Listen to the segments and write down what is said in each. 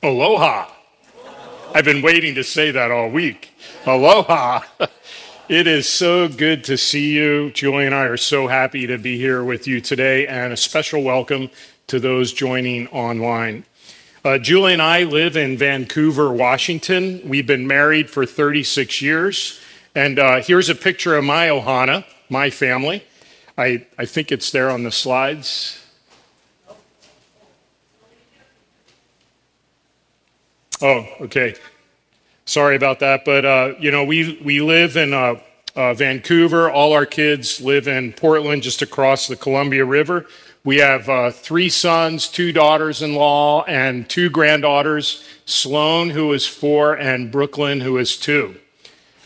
Aloha. I've been waiting to say that all week. Aloha. It is so good to see you. Julie and I are so happy to be here with you today, and a special welcome to those joining online. Uh, Julie and I live in Vancouver, Washington. We've been married for 36 years. And uh, here's a picture of my Ohana, my family. I, I think it's there on the slides. Oh, okay. Sorry about that. But, uh, you know, we, we live in uh, uh, Vancouver. All our kids live in Portland, just across the Columbia River. We have uh, three sons, two daughters in law, and two granddaughters Sloan, who is four, and Brooklyn, who is two.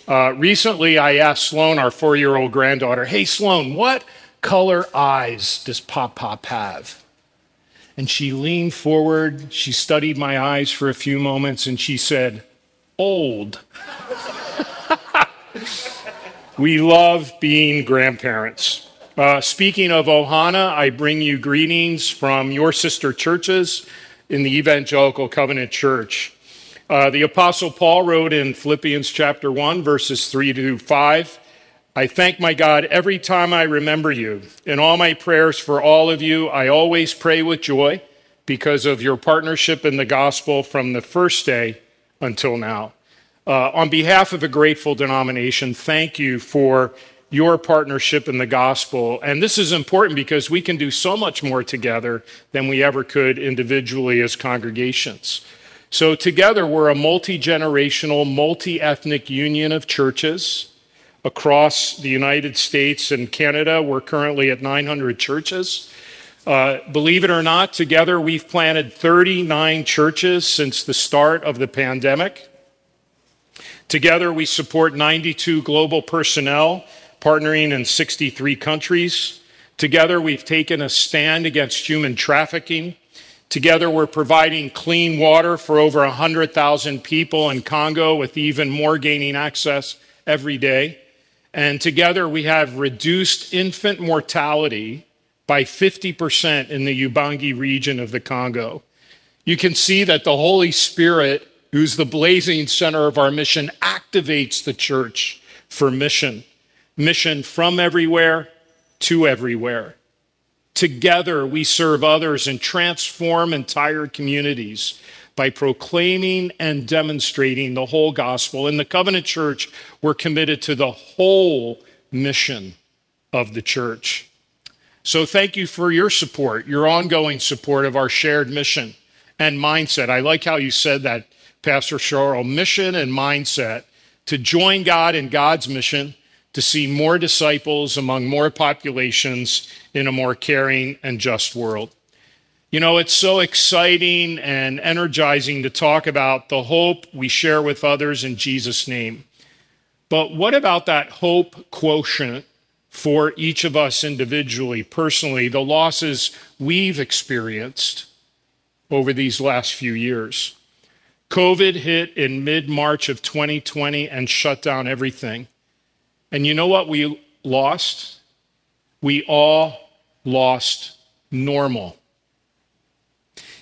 Uh, recently, I asked Sloan, our four year old granddaughter, Hey, Sloan, what color eyes does Pop Pop have? And she leaned forward, she studied my eyes for a few moments, and she said, Old. we love being grandparents. Uh, speaking of Ohana, I bring you greetings from your sister churches in the Evangelical Covenant Church. Uh, the Apostle Paul wrote in Philippians chapter 1, verses 3 to 5 I thank my God every time I remember you. In all my prayers for all of you, I always pray with joy because of your partnership in the gospel from the first day until now. Uh, on behalf of a grateful denomination, thank you for your partnership in the gospel. And this is important because we can do so much more together than we ever could individually as congregations. So, together, we're a multi generational, multi ethnic union of churches across the United States and Canada. We're currently at 900 churches. Uh, believe it or not, together we've planted 39 churches since the start of the pandemic. Together we support 92 global personnel partnering in 63 countries. Together we've taken a stand against human trafficking. Together we're providing clean water for over 100,000 people in Congo, with even more gaining access every day. And together we have reduced infant mortality by 50% in the Ubangi region of the Congo. You can see that the Holy Spirit, who's the blazing center of our mission, activates the church for mission. Mission from everywhere to everywhere. Together, we serve others and transform entire communities by proclaiming and demonstrating the whole gospel. In the Covenant Church, we're committed to the whole mission of the church. So thank you for your support, your ongoing support of our shared mission and mindset. I like how you said that, Pastor Charles mission and mindset to join God in God's mission to see more disciples among more populations in a more caring and just world. You know, it's so exciting and energizing to talk about the hope we share with others in Jesus' name. But what about that hope quotient for each of us individually, personally, the losses we've experienced over these last few years? COVID hit in mid March of 2020 and shut down everything. And you know what we lost? We all lost normal.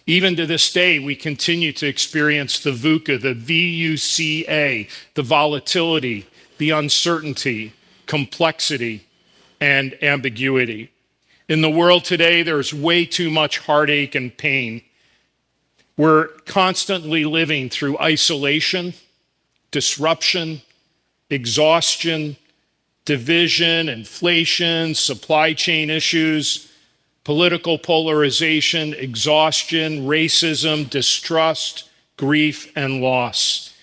Even to this day, we continue to experience the VUCA, the VUCA, the volatility, the uncertainty, complexity, and ambiguity. In the world today, there's way too much heartache and pain. We're constantly living through isolation, disruption, exhaustion, division, inflation, supply chain issues political polarization, exhaustion, racism, distrust, grief, and loss.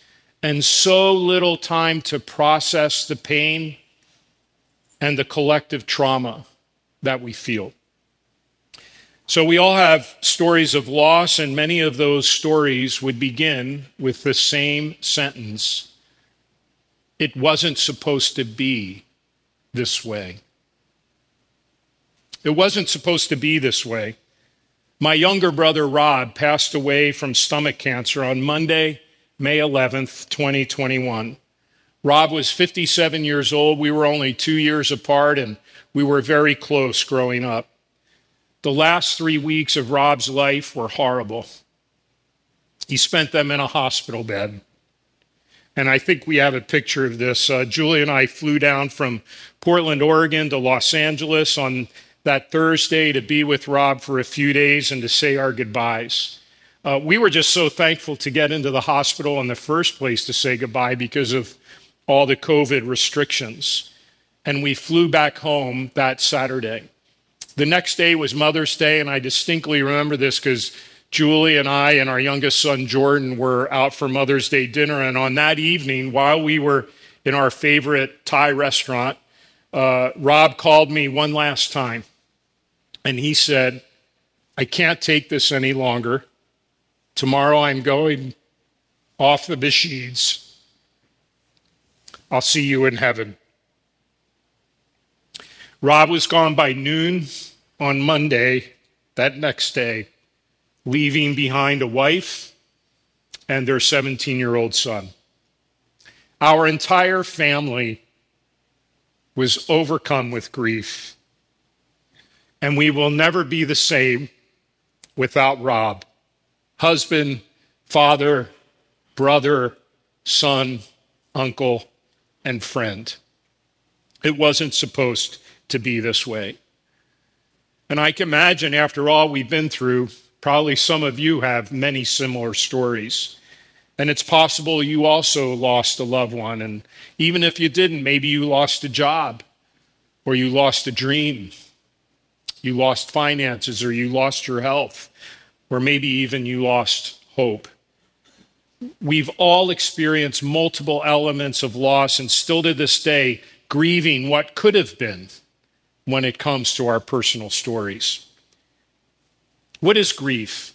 And so little time to process the pain and the collective trauma that we feel. So, we all have stories of loss, and many of those stories would begin with the same sentence It wasn't supposed to be this way. It wasn't supposed to be this way. My younger brother Rob passed away from stomach cancer on Monday, May 11th, 2021. Rob was 57 years old. We were only two years apart, and we were very close growing up. The last three weeks of Rob's life were horrible. He spent them in a hospital bed. And I think we have a picture of this. Uh, Julie and I flew down from Portland, Oregon to Los Angeles on that Thursday to be with Rob for a few days and to say our goodbyes. Uh, we were just so thankful to get into the hospital in the first place to say goodbye because of all the COVID restrictions. And we flew back home that Saturday. The next day was Mother's Day, and I distinctly remember this because Julie and I and our youngest son Jordan were out for Mother's Day dinner. And on that evening, while we were in our favorite Thai restaurant, uh, Rob called me one last time and he said, I can't take this any longer. Tomorrow I'm going off the machines. I'll see you in heaven. Rob was gone by noon on Monday, that next day, leaving behind a wife and their 17 year old son. Our entire family was overcome with grief, and we will never be the same without Rob husband, father, brother, son, uncle, and friend. It wasn't supposed to be this way. And I can imagine, after all we've been through, probably some of you have many similar stories. And it's possible you also lost a loved one. And even if you didn't, maybe you lost a job, or you lost a dream, you lost finances, or you lost your health, or maybe even you lost hope. We've all experienced multiple elements of loss and still to this day grieving what could have been when it comes to our personal stories. What is grief?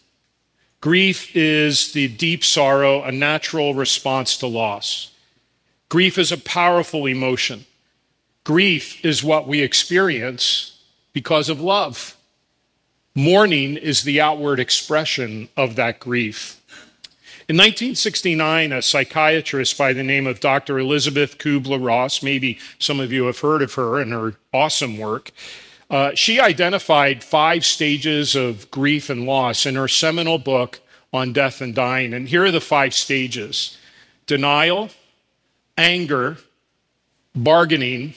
Grief is the deep sorrow, a natural response to loss. Grief is a powerful emotion. Grief is what we experience because of love. Mourning is the outward expression of that grief. In 1969, a psychiatrist by the name of Dr. Elisabeth Kubler Ross, maybe some of you have heard of her and her awesome work, uh, she identified five stages of grief and loss in her seminal book on death and dying. And here are the five stages denial, anger, bargaining,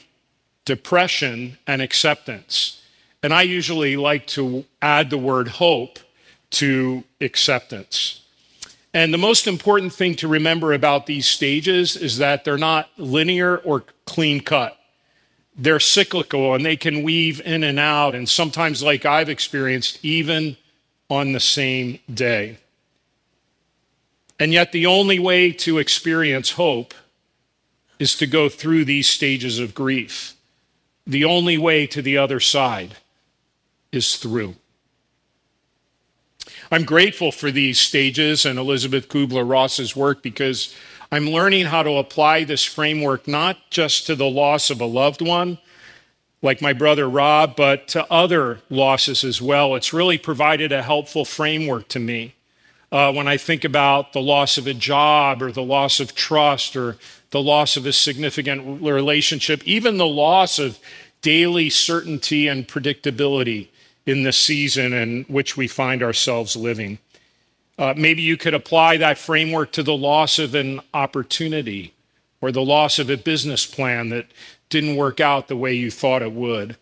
depression, and acceptance. And I usually like to add the word hope to acceptance. And the most important thing to remember about these stages is that they're not linear or clean cut. They're cyclical and they can weave in and out, and sometimes, like I've experienced, even on the same day. And yet, the only way to experience hope is to go through these stages of grief. The only way to the other side is through. I'm grateful for these stages and Elisabeth Kubler Ross's work because I'm learning how to apply this framework not just to the loss of a loved one, like my brother Rob, but to other losses as well. It's really provided a helpful framework to me. Uh, when I think about the loss of a job or the loss of trust or the loss of a significant relationship, even the loss of daily certainty and predictability in the season in which we find ourselves living. Uh, maybe you could apply that framework to the loss of an opportunity or the loss of a business plan that didn't work out the way you thought it would.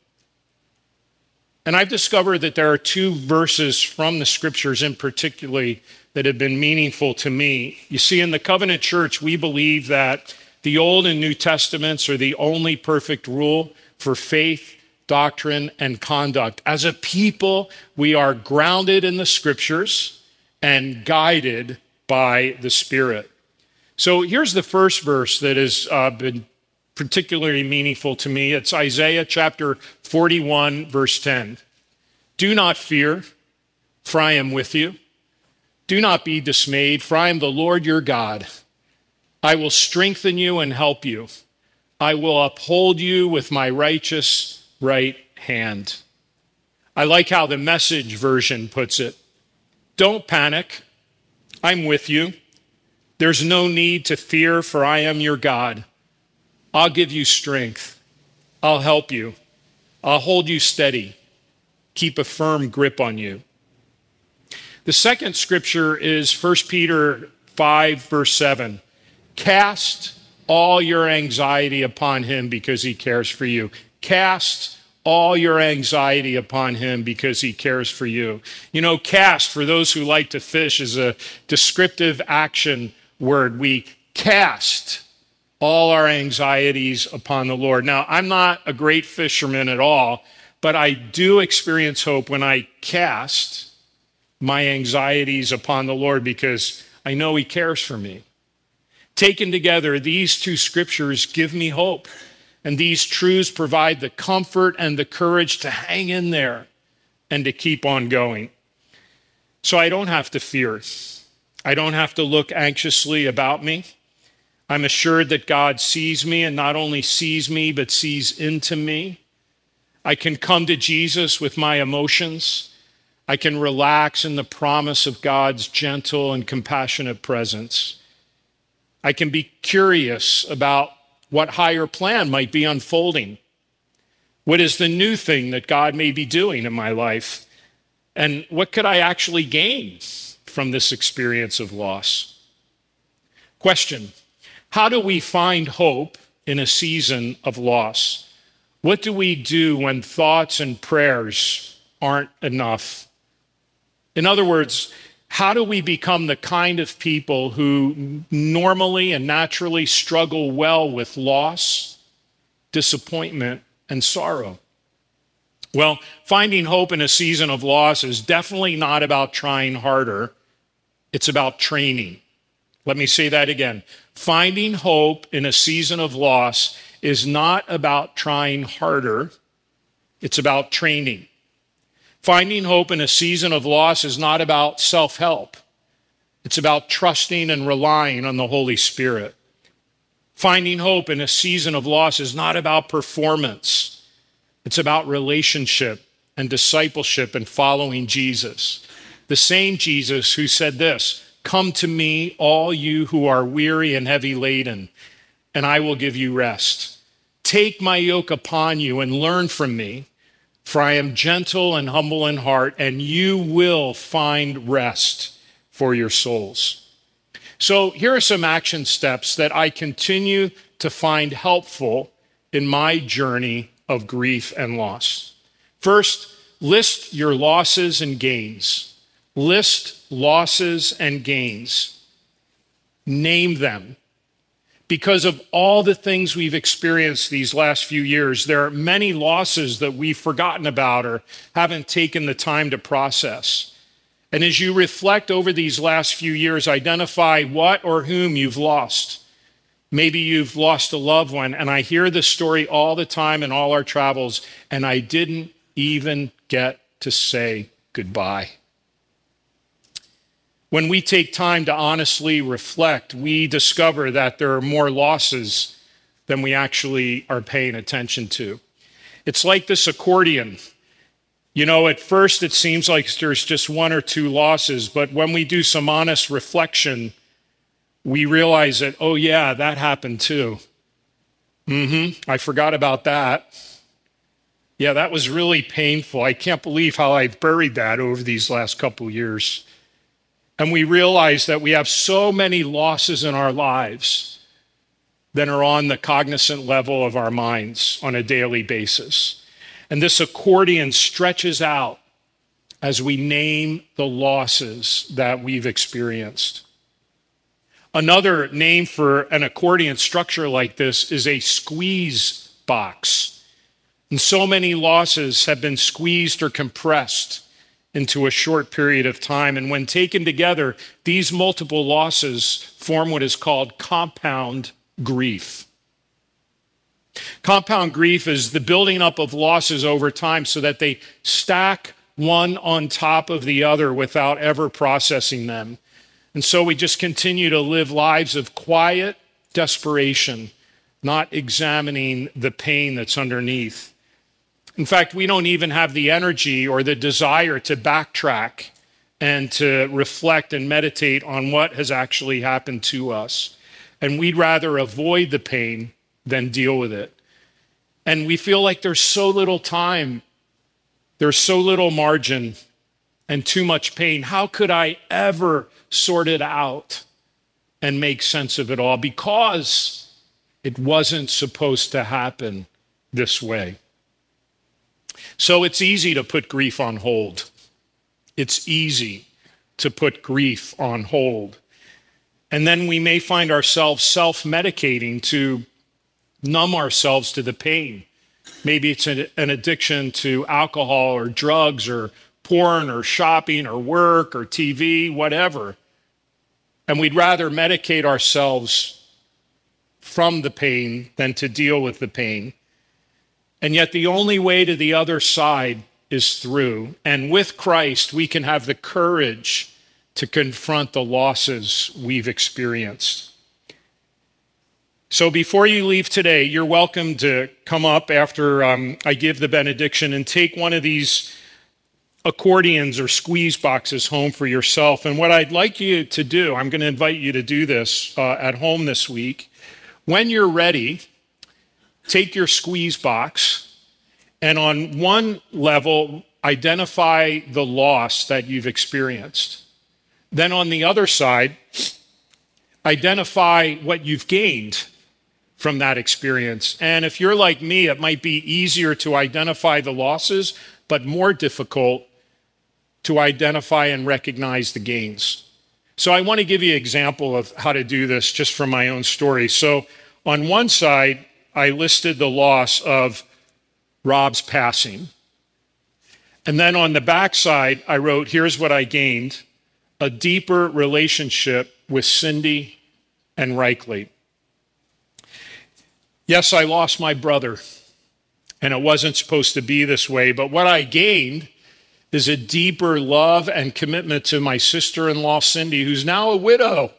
And I've discovered that there are two verses from the scriptures in particularly that have been meaningful to me. You see, in the covenant church, we believe that the Old and New Testaments are the only perfect rule for faith doctrine, and conduct. As a people, we are grounded in the scriptures and guided by the Spirit. So here's the first verse that has uh, been particularly meaningful to me. It's Isaiah chapter 41, verse 10. Do not fear, for I am with you. Do not be dismayed, for I am the Lord your God. I will strengthen you and help you. I will uphold you with my righteous right hand. I like how the message version puts it. Don't panic. I'm with you. There's no need to fear, for I am your God. I'll give you strength. I'll help you. I'll hold you steady. Keep a firm grip on you. The second scripture is 1 Peter 5, verse 7. Cast all your anxiety upon him because he cares for you. Cast all your anxiety upon him because he cares for you. You know, cast, for those who like to fish, is a descriptive action word. We cast all our anxieties upon the Lord. Now, I'm not a great fisherman at all, but I do experience hope when I cast my anxieties upon the Lord because I know he cares for me. Taken together, these two scriptures give me hope. And these truths provide the comfort and the courage to hang in there and to keep on going. So I don't have to fear. I don't have to look anxiously about me. I'm assured that God sees me and not only sees me, but sees into me. I can come to Jesus with my emotions. I can relax in the promise of God's gentle and compassionate presence. I can be curious about what higher plan might be unfolding. What is the new thing that God may be doing in my life? And what could I actually gain from this experience of loss? Question How do we find hope in a season of loss? What do we do when thoughts and prayers aren't enough? In other words, how do we become the kind of people who normally and naturally struggle well with loss, disappointment, and sorrow? Well, finding hope in a season of loss is definitely not about trying harder, it's about training. Let me say that again. Finding hope in a season of loss is not about trying harder, it's about training. Finding hope in a season of loss is not about self help, it's about trusting and relying on the Holy Spirit. Finding hope in a season of loss is not about performance, it's about relationship and discipleship and following Jesus. The same Jesus who said this Come to me, all you who are weary and heavy laden, and I will give you rest. Take my yoke upon you and learn from me for I am gentle and humble in heart, and you will find rest for your souls. So, here are some action steps that I continue to find helpful in my journey of grief and loss. First, list your losses and gains. List losses and gains. Name them because of all the things we've experienced these last few years, there are many losses that we've forgotten about or haven't taken the time to process. And as you reflect over these last few years, identify what or whom you've lost. Maybe you've lost a loved one, and I hear this story all the time in all our travels, and I didn't even get to say goodbye. When we take time to honestly reflect, we discover that there are more losses than we actually are paying attention to. It's like this accordion. You know, at first it seems like there's just one or two losses, but when we do some honest reflection, we realize that, oh, yeah, that happened too. Mm hmm. I forgot about that. Yeah, that was really painful. I can't believe how I've buried that over these last couple years. And we realize that we have so many losses in our lives that are on the cognizant level of our minds on a daily basis. And this accordion stretches out as we name the losses that we've experienced. Another name for an accordion structure like this is a squeeze box. And so many losses have been squeezed or compressed into a short period of time. And when taken together, these multiple losses form what is called compound grief. Compound grief is the building up of losses over time so that they stack one on top of the other without ever processing them. And so we just continue to live lives of quiet desperation, not examining the pain that's underneath. In fact, we don't even have the energy or the desire to backtrack and to reflect and meditate on what has actually happened to us. And we'd rather avoid the pain than deal with it. And we feel like there's so little time, there's so little margin, and too much pain. How could I ever sort it out and make sense of it all? Because it wasn't supposed to happen this way. So it's easy to put grief on hold. It's easy to put grief on hold. And then we may find ourselves self medicating to numb ourselves to the pain. Maybe it's an, addiction to alcohol or drugs or porn or shopping or work or TV, whatever. And we'd rather medicate ourselves from the pain than to deal with the pain. And yet, the only way to the other side is through. And with Christ, we can have the courage to confront the losses we've experienced. So, before you leave today, you're welcome to come up after um, I give the benediction and take one of these accordions or squeeze boxes home for yourself. And what I'd like you to do, I'm going to invite you to do this uh, at home this week. When you're ready, take your squeeze box and on one level, identify the loss that you've experienced. Then on the other side, identify what you've gained from that experience. And if you're like me, it might be easier to identify the losses, but more difficult to identify and recognize the gains. So I want to give you an example of how to do this just from my own story. So on one side, I listed the loss of Rob's passing. And then on the backside, I wrote, here's what I gained a deeper relationship with Cindy and Reichly. Yes, I lost my brother, and it wasn't supposed to be this way, but what I gained is a deeper love and commitment to my sister in law, Cindy, who's now a widow,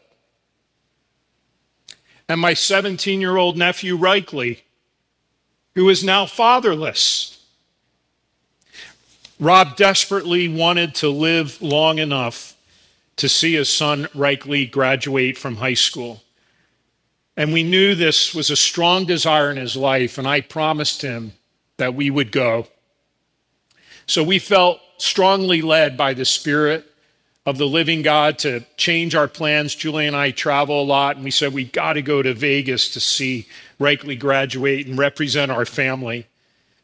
and my 17 year old nephew, Reichly, who is now fatherless. Rob desperately wanted to live long enough to see his son, Reichly, graduate from high school. And we knew this was a strong desire in his life, and I promised him that we would go. So we felt strongly led by the Spirit of the living God to change our plans. Julie and I travel a lot, and we said we got to go to Vegas to see Reichly graduate and represent our family.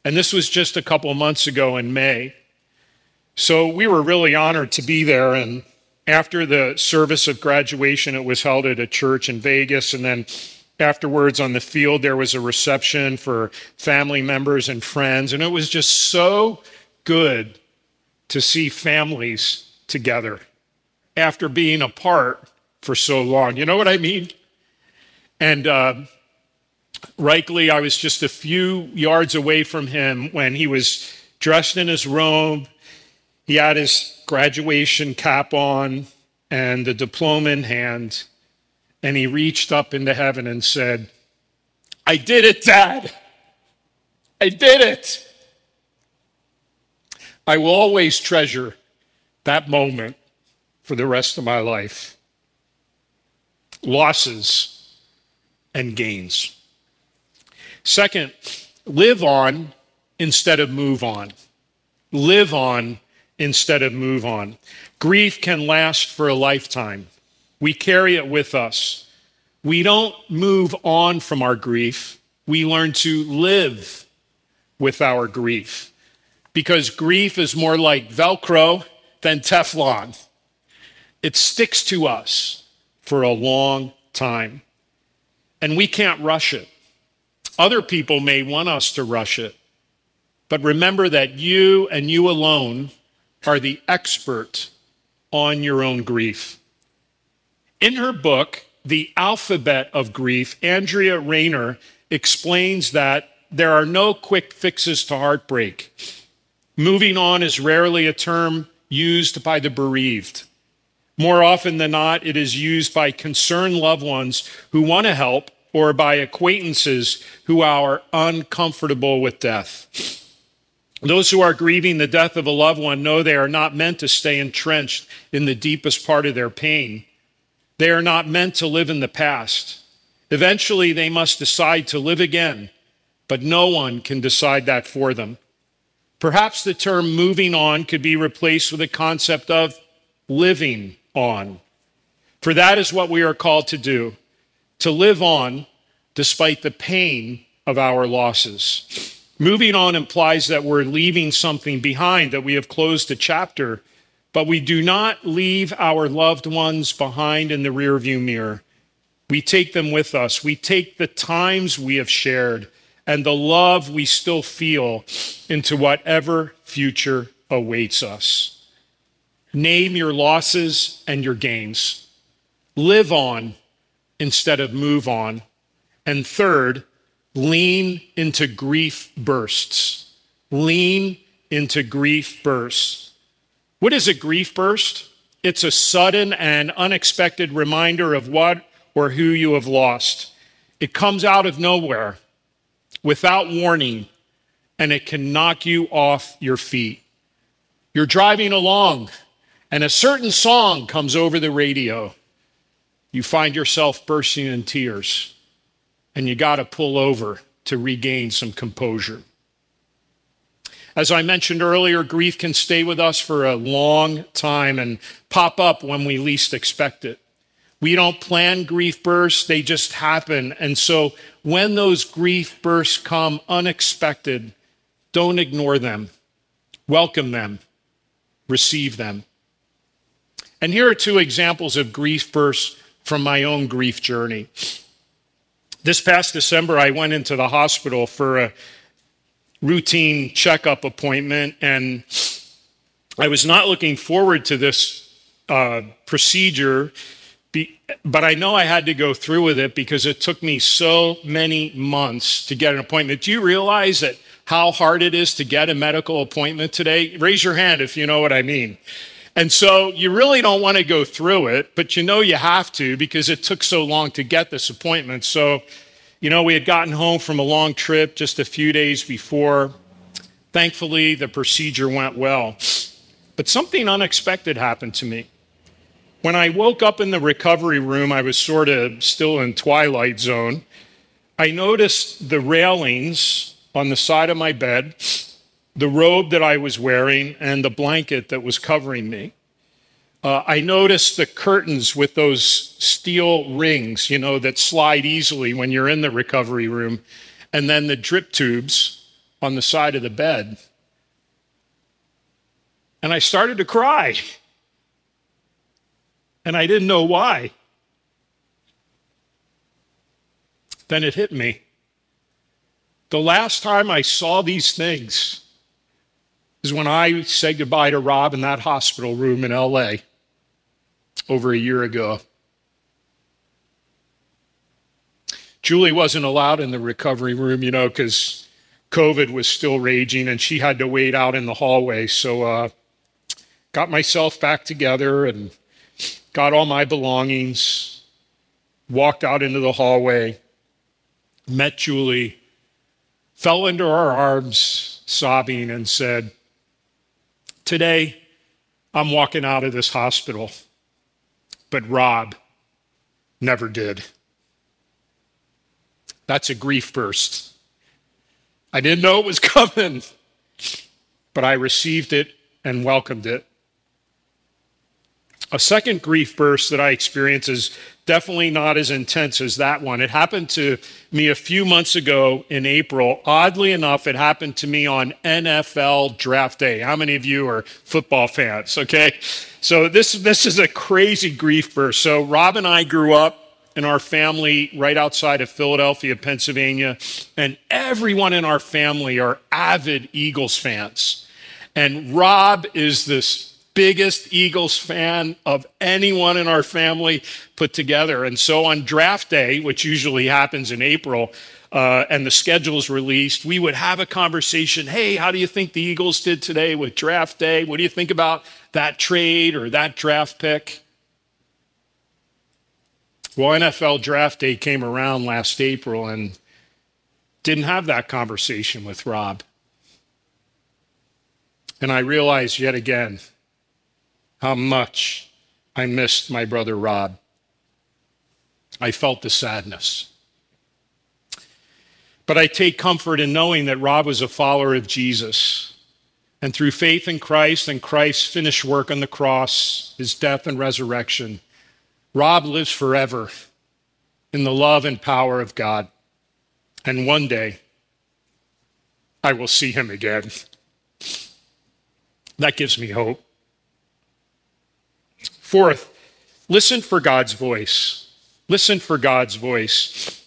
And this was just a couple months ago in May. So we were really honored to be there. And after the service of graduation, it was held at a church in Vegas. And then afterwards on the field, there was a reception for family members and friends. And it was just so good to see families together after being apart for so long. You know what I mean? And uh, Reichly, I was just a few yards away from him when he was dressed in his robe. He had his graduation cap on and the diploma in hand. And he reached up into heaven and said, I did it, Dad. I did it. I will always treasure that moment for the rest of my life. Losses and gains. Second, live on instead of move on. Live on instead of move on. Grief can last for a lifetime. We carry it with us. We don't move on from our grief. We learn to live with our grief because grief is more like Velcro than Teflon. It sticks to us for a long time, and we can't rush it. Other people may want us to rush it, but remember that you and you alone are the expert on your own grief. In her book, The Alphabet of Grief, Andrea Raynor explains that there are no quick fixes to heartbreak. Moving on is rarely a term used by the bereaved. More often than not, it is used by concerned loved ones who want to help or by acquaintances who are uncomfortable with death. Those who are grieving the death of a loved one know they are not meant to stay entrenched in the deepest part of their pain. They are not meant to live in the past. Eventually, they must decide to live again, but no one can decide that for them. Perhaps the term moving on could be replaced with the concept of living on. For that is what we are called to do to live on despite the pain of our losses. Moving on implies that we're leaving something behind, that we have closed a chapter, but we do not leave our loved ones behind in the rearview mirror. We take them with us. We take the times we have shared and the love we still feel into whatever future awaits us. Name your losses and your gains. Live on instead of move on. And third, lean into grief bursts. Lean into grief bursts. What is a grief burst? It's a sudden and unexpected reminder of what or who you have lost. It comes out of nowhere without warning, and it can knock you off your feet. You're driving along, and a certain song comes over the radio. You find yourself bursting in tears, and you got to pull over to regain some composure. As I mentioned earlier, grief can stay with us for a long time and pop up when we least expect it. We don't plan grief bursts, they just happen. And so when those grief bursts come unexpected, don't ignore them. Welcome them. Receive them. And here are two examples of grief bursts from my own grief journey. This past December, I went into the hospital for a routine checkup appointment, and I was not looking forward to this uh, procedure but I know I had to go through with it because it took me so many months to get an appointment. Do you realize that how hard it is to get a medical appointment today? Raise your hand if you know what I mean. And so you really don't want to go through it, but you know you have to because it took so long to get this appointment. So, you know, we had gotten home from a long trip just a few days before. Thankfully, the procedure went well. But something unexpected happened to me. When I woke up in the recovery room, I was sort of still in twilight zone. I noticed the railings on the side of my bed, the robe that I was wearing, and the blanket that was covering me. Uh, I noticed the curtains with those steel rings, you know, that slide easily when you're in the recovery room, and then the drip tubes on the side of the bed. And I started to cry and I didn't know why. Then it hit me. The last time I saw these things is when I said goodbye to Rob in that hospital room in LA over a year ago. Julie wasn't allowed in the recovery room, you know, because COVID was still raging and she had to wait out in the hallway. So, uh, got myself back together and got all my belongings, walked out into the hallway, met Julie, fell into her arms, sobbing, and said, Today, I'm walking out of this hospital, but Rob never did. That's a grief burst. I didn't know it was coming, but I received it and welcomed it. A second grief burst that I experienced is definitely not as intense as that one. It happened to me a few months ago in April. Oddly enough, it happened to me on NFL draft day. How many of you are football fans? Okay. So this, this is a crazy grief burst. So Rob and I grew up in our family right outside of Philadelphia, Pennsylvania, and everyone in our family are avid Eagles fans. And Rob is this biggest Eagles fan of anyone in our family put together. And so on draft day, which usually happens in April, uh, and the schedule's released, we would have a conversation. Hey, how do you think the Eagles did today with draft day? What do you think about that trade or that draft pick? Well, NFL draft day came around last April and didn't have that conversation with Rob. And I realized yet again how much I missed my brother Rob. I felt the sadness. But I take comfort in knowing that Rob was a follower of Jesus. And through faith in Christ and Christ's finished work on the cross, his death and resurrection, Rob lives forever in the love and power of God. And one day, I will see him again. That gives me hope. Fourth, listen for God's voice. Listen for God's voice.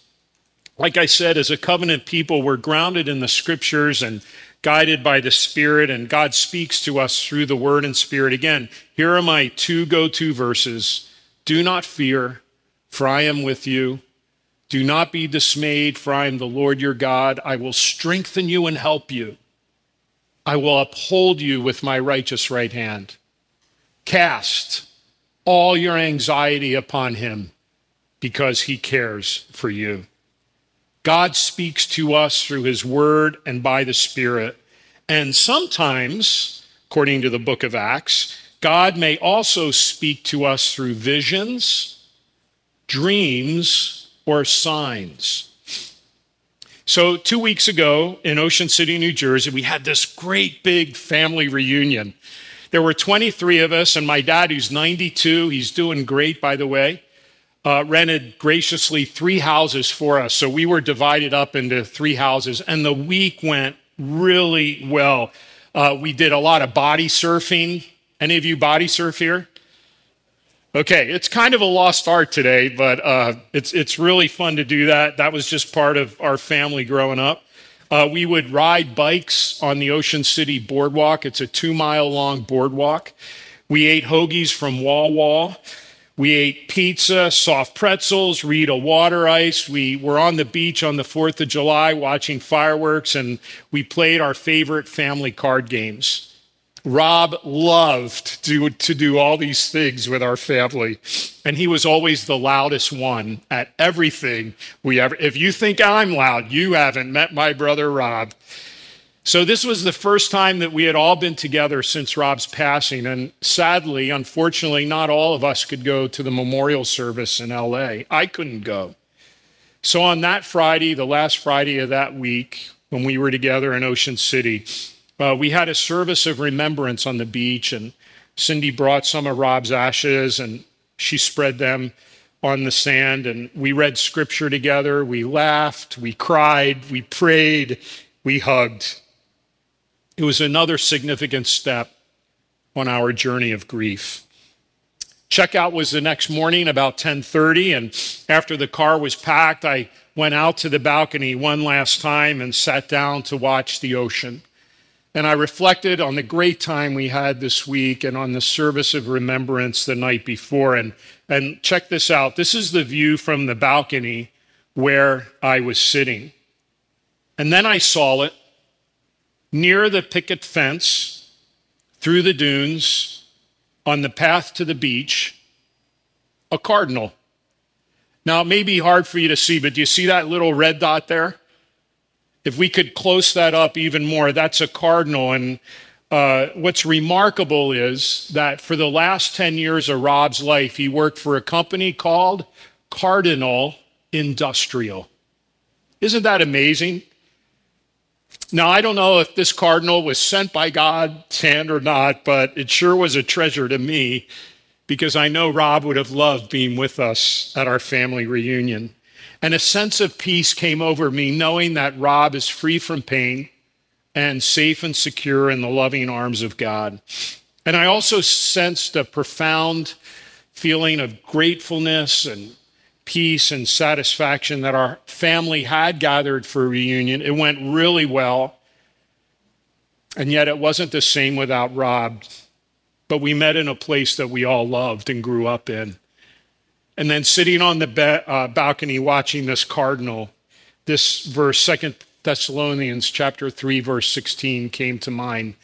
Like I said, as a covenant people, we're grounded in the scriptures and guided by the Spirit, and God speaks to us through the Word and Spirit. Again, here are my two go to verses Do not fear, for I am with you. Do not be dismayed, for I am the Lord your God. I will strengthen you and help you. I will uphold you with my righteous right hand. Cast all your anxiety upon him because he cares for you. God speaks to us through his word and by the Spirit. And sometimes, according to the book of Acts, God may also speak to us through visions, dreams, or signs. So, two weeks ago in Ocean City, New Jersey, we had this great big family reunion. There were 23 of us, and my dad, who's 92, he's doing great, by the way, uh, rented graciously three houses for us. So we were divided up into three houses, and the week went really well. Uh, we did a lot of body surfing. Any of you body surf here? Okay, it's kind of a lost art today, but uh, it's it's really fun to do that. That was just part of our family growing up. Uh, we would ride bikes on the Ocean City Boardwalk. It's a two mile long boardwalk. We ate hoagies from Wawa. We ate pizza, soft pretzels, Rita water ice. We were on the beach on the 4th of July watching fireworks, and we played our favorite family card games. Rob loved to, to do all these things with our family, and he was always the loudest one at everything we ever. If you think I'm loud, you haven't met my brother Rob. So, this was the first time that we had all been together since Rob's passing. And sadly, unfortunately, not all of us could go to the memorial service in LA. I couldn't go. So, on that Friday, the last Friday of that week, when we were together in Ocean City, uh, we had a service of remembrance on the beach. And Cindy brought some of Rob's ashes and she spread them on the sand. And we read scripture together. We laughed, we cried, we prayed, we hugged. It was another significant step on our journey of grief. Checkout was the next morning about 10:30 and after the car was packed I went out to the balcony one last time and sat down to watch the ocean. And I reflected on the great time we had this week and on the service of remembrance the night before and and check this out. This is the view from the balcony where I was sitting. And then I saw it near the picket fence, through the dunes, on the path to the beach, a cardinal. Now, it may be hard for you to see, but do you see that little red dot there? If we could close that up even more, that's a cardinal. And uh, what's remarkable is that for the last 10 years of Rob's life, he worked for a company called Cardinal Industrial. Isn't that amazing? Now, I don't know if this cardinal was sent by God's hand or not, but it sure was a treasure to me because I know Rob would have loved being with us at our family reunion. And a sense of peace came over me knowing that Rob is free from pain and safe and secure in the loving arms of God. And I also sensed a profound feeling of gratefulness and peace and satisfaction that our family had gathered for reunion. It went really well. And yet it wasn't the same without Rob. But we met in a place that we all loved and grew up in. And then sitting on the uh, balcony watching this cardinal, this verse, Second Thessalonians chapter 3, verse 16, came to mind.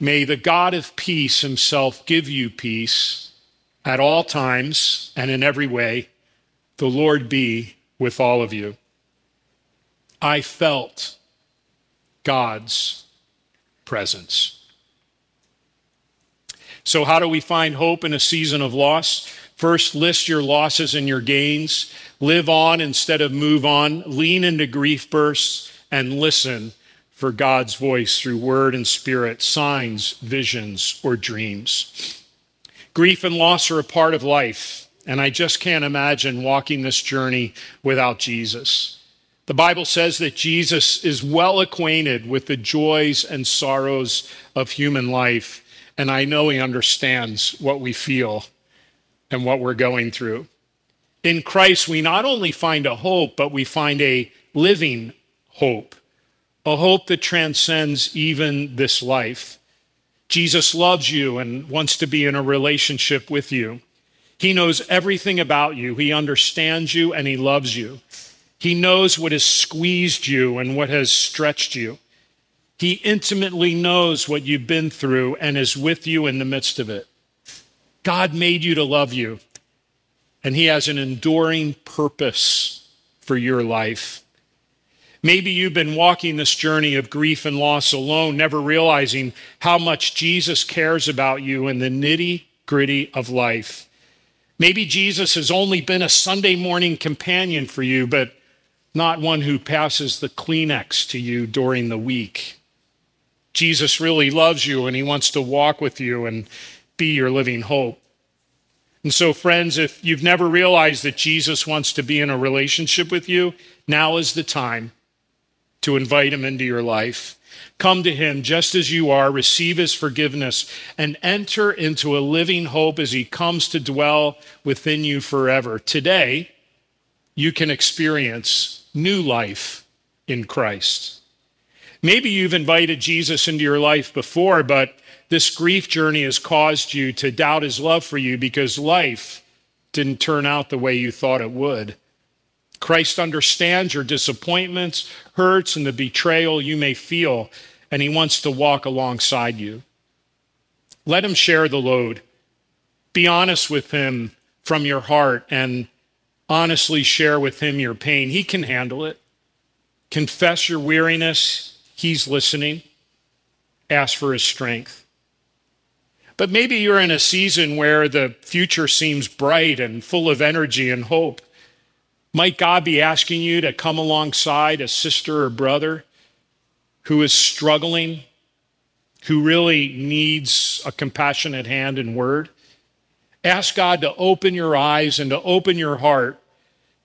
May the God of peace himself give you peace at all times and in every way the Lord be with all of you. I felt God's presence. So, how do we find hope in a season of loss? First, list your losses and your gains. Live on instead of move on. Lean into grief bursts and listen for God's voice through word and spirit, signs, visions, or dreams. Grief and loss are a part of life, and I just can't imagine walking this journey without Jesus. The Bible says that Jesus is well acquainted with the joys and sorrows of human life, and I know he understands what we feel and what we're going through. In Christ, we not only find a hope, but we find a living hope, a hope that transcends even this life. Jesus loves you and wants to be in a relationship with you. He knows everything about you, He understands you, and He loves you. He knows what has squeezed you and what has stretched you. He intimately knows what you've been through and is with you in the midst of it. God made you to love you, and He has an enduring purpose for your life. Maybe you've been walking this journey of grief and loss alone, never realizing how much Jesus cares about you in the nitty gritty of life. Maybe Jesus has only been a Sunday morning companion for you, but not one who passes the Kleenex to you during the week. Jesus really loves you and he wants to walk with you and be your living hope. And so, friends, if you've never realized that Jesus wants to be in a relationship with you, now is the time to invite him into your life. Come to him just as you are, receive his forgiveness, and enter into a living hope as he comes to dwell within you forever. Today, you can experience new life in Christ. Maybe you've invited Jesus into your life before, but this grief journey has caused you to doubt his love for you because life didn't turn out the way you thought it would. Christ understands your disappointments, hurts, and the betrayal you may feel, and he wants to walk alongside you. Let him share the load. Be honest with him from your heart and honestly share with him your pain. He can handle it. Confess your weariness. He's listening. Ask for his strength. But maybe you're in a season where the future seems bright and full of energy and hope. Might God be asking you to come alongside a sister or brother who is struggling, who really needs a compassionate hand and word? Ask God to open your eyes and to open your heart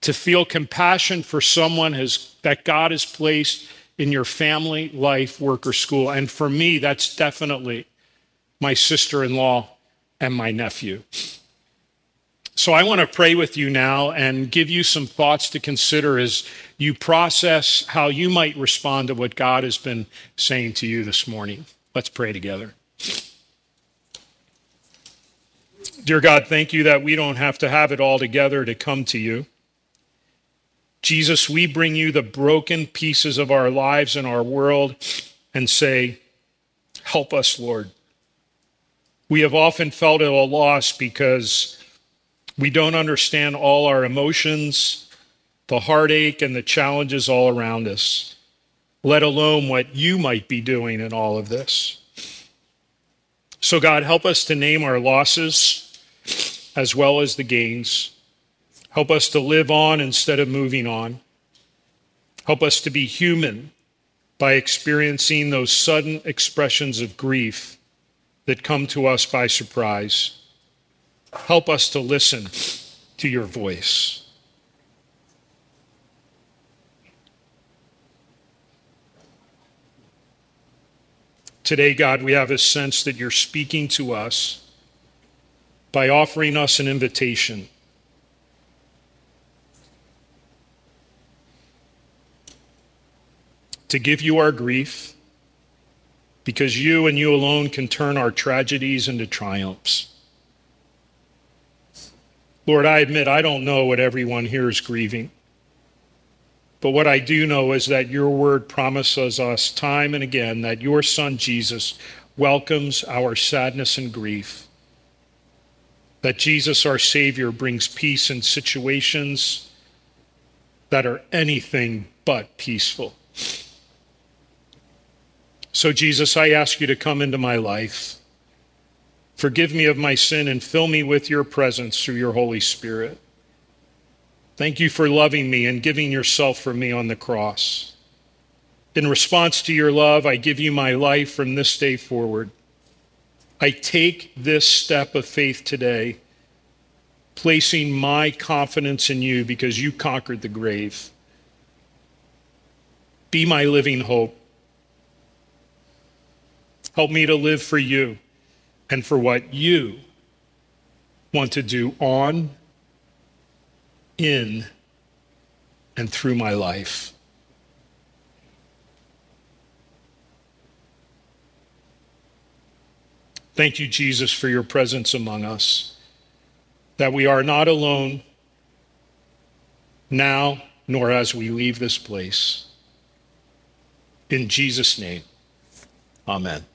to feel compassion for someone has, that God has placed in your family, life, work, or school. And for me, that's definitely my sister in law and my nephew. So I want to pray with you now and give you some thoughts to consider as you process how you might respond to what God has been saying to you this morning. Let's pray together. Dear God, thank you that we don't have to have it all together to come to you. Jesus, we bring you the broken pieces of our lives and our world and say, Help us, Lord. We have often felt at a loss because we don't understand all our emotions, the heartache, and the challenges all around us, let alone what you might be doing in all of this. So, God, help us to name our losses as well as the gains. Help us to live on instead of moving on. Help us to be human by experiencing those sudden expressions of grief that come to us by surprise. Help us to listen to your voice. Today, God, we have a sense that you're speaking to us by offering us an invitation. To give you our grief, because you and you alone can turn our tragedies into triumphs. Lord, I admit I don't know what everyone here is grieving. But what I do know is that your word promises us time and again that your son Jesus welcomes our sadness and grief that Jesus, our Savior, brings peace in situations that are anything but peaceful. So, Jesus, I ask you to come into my life. Forgive me of my sin and fill me with your presence through your Holy Spirit. Thank you for loving me and giving yourself for me on the cross. In response to your love, I give you my life from this day forward. I take this step of faith today, placing my confidence in you because you conquered the grave. Be my living hope. Help me to live for you and for what you want to do on, in, and through my life. Thank you, Jesus, for your presence among us, that we are not alone now nor as we leave this place. In Jesus' name, amen.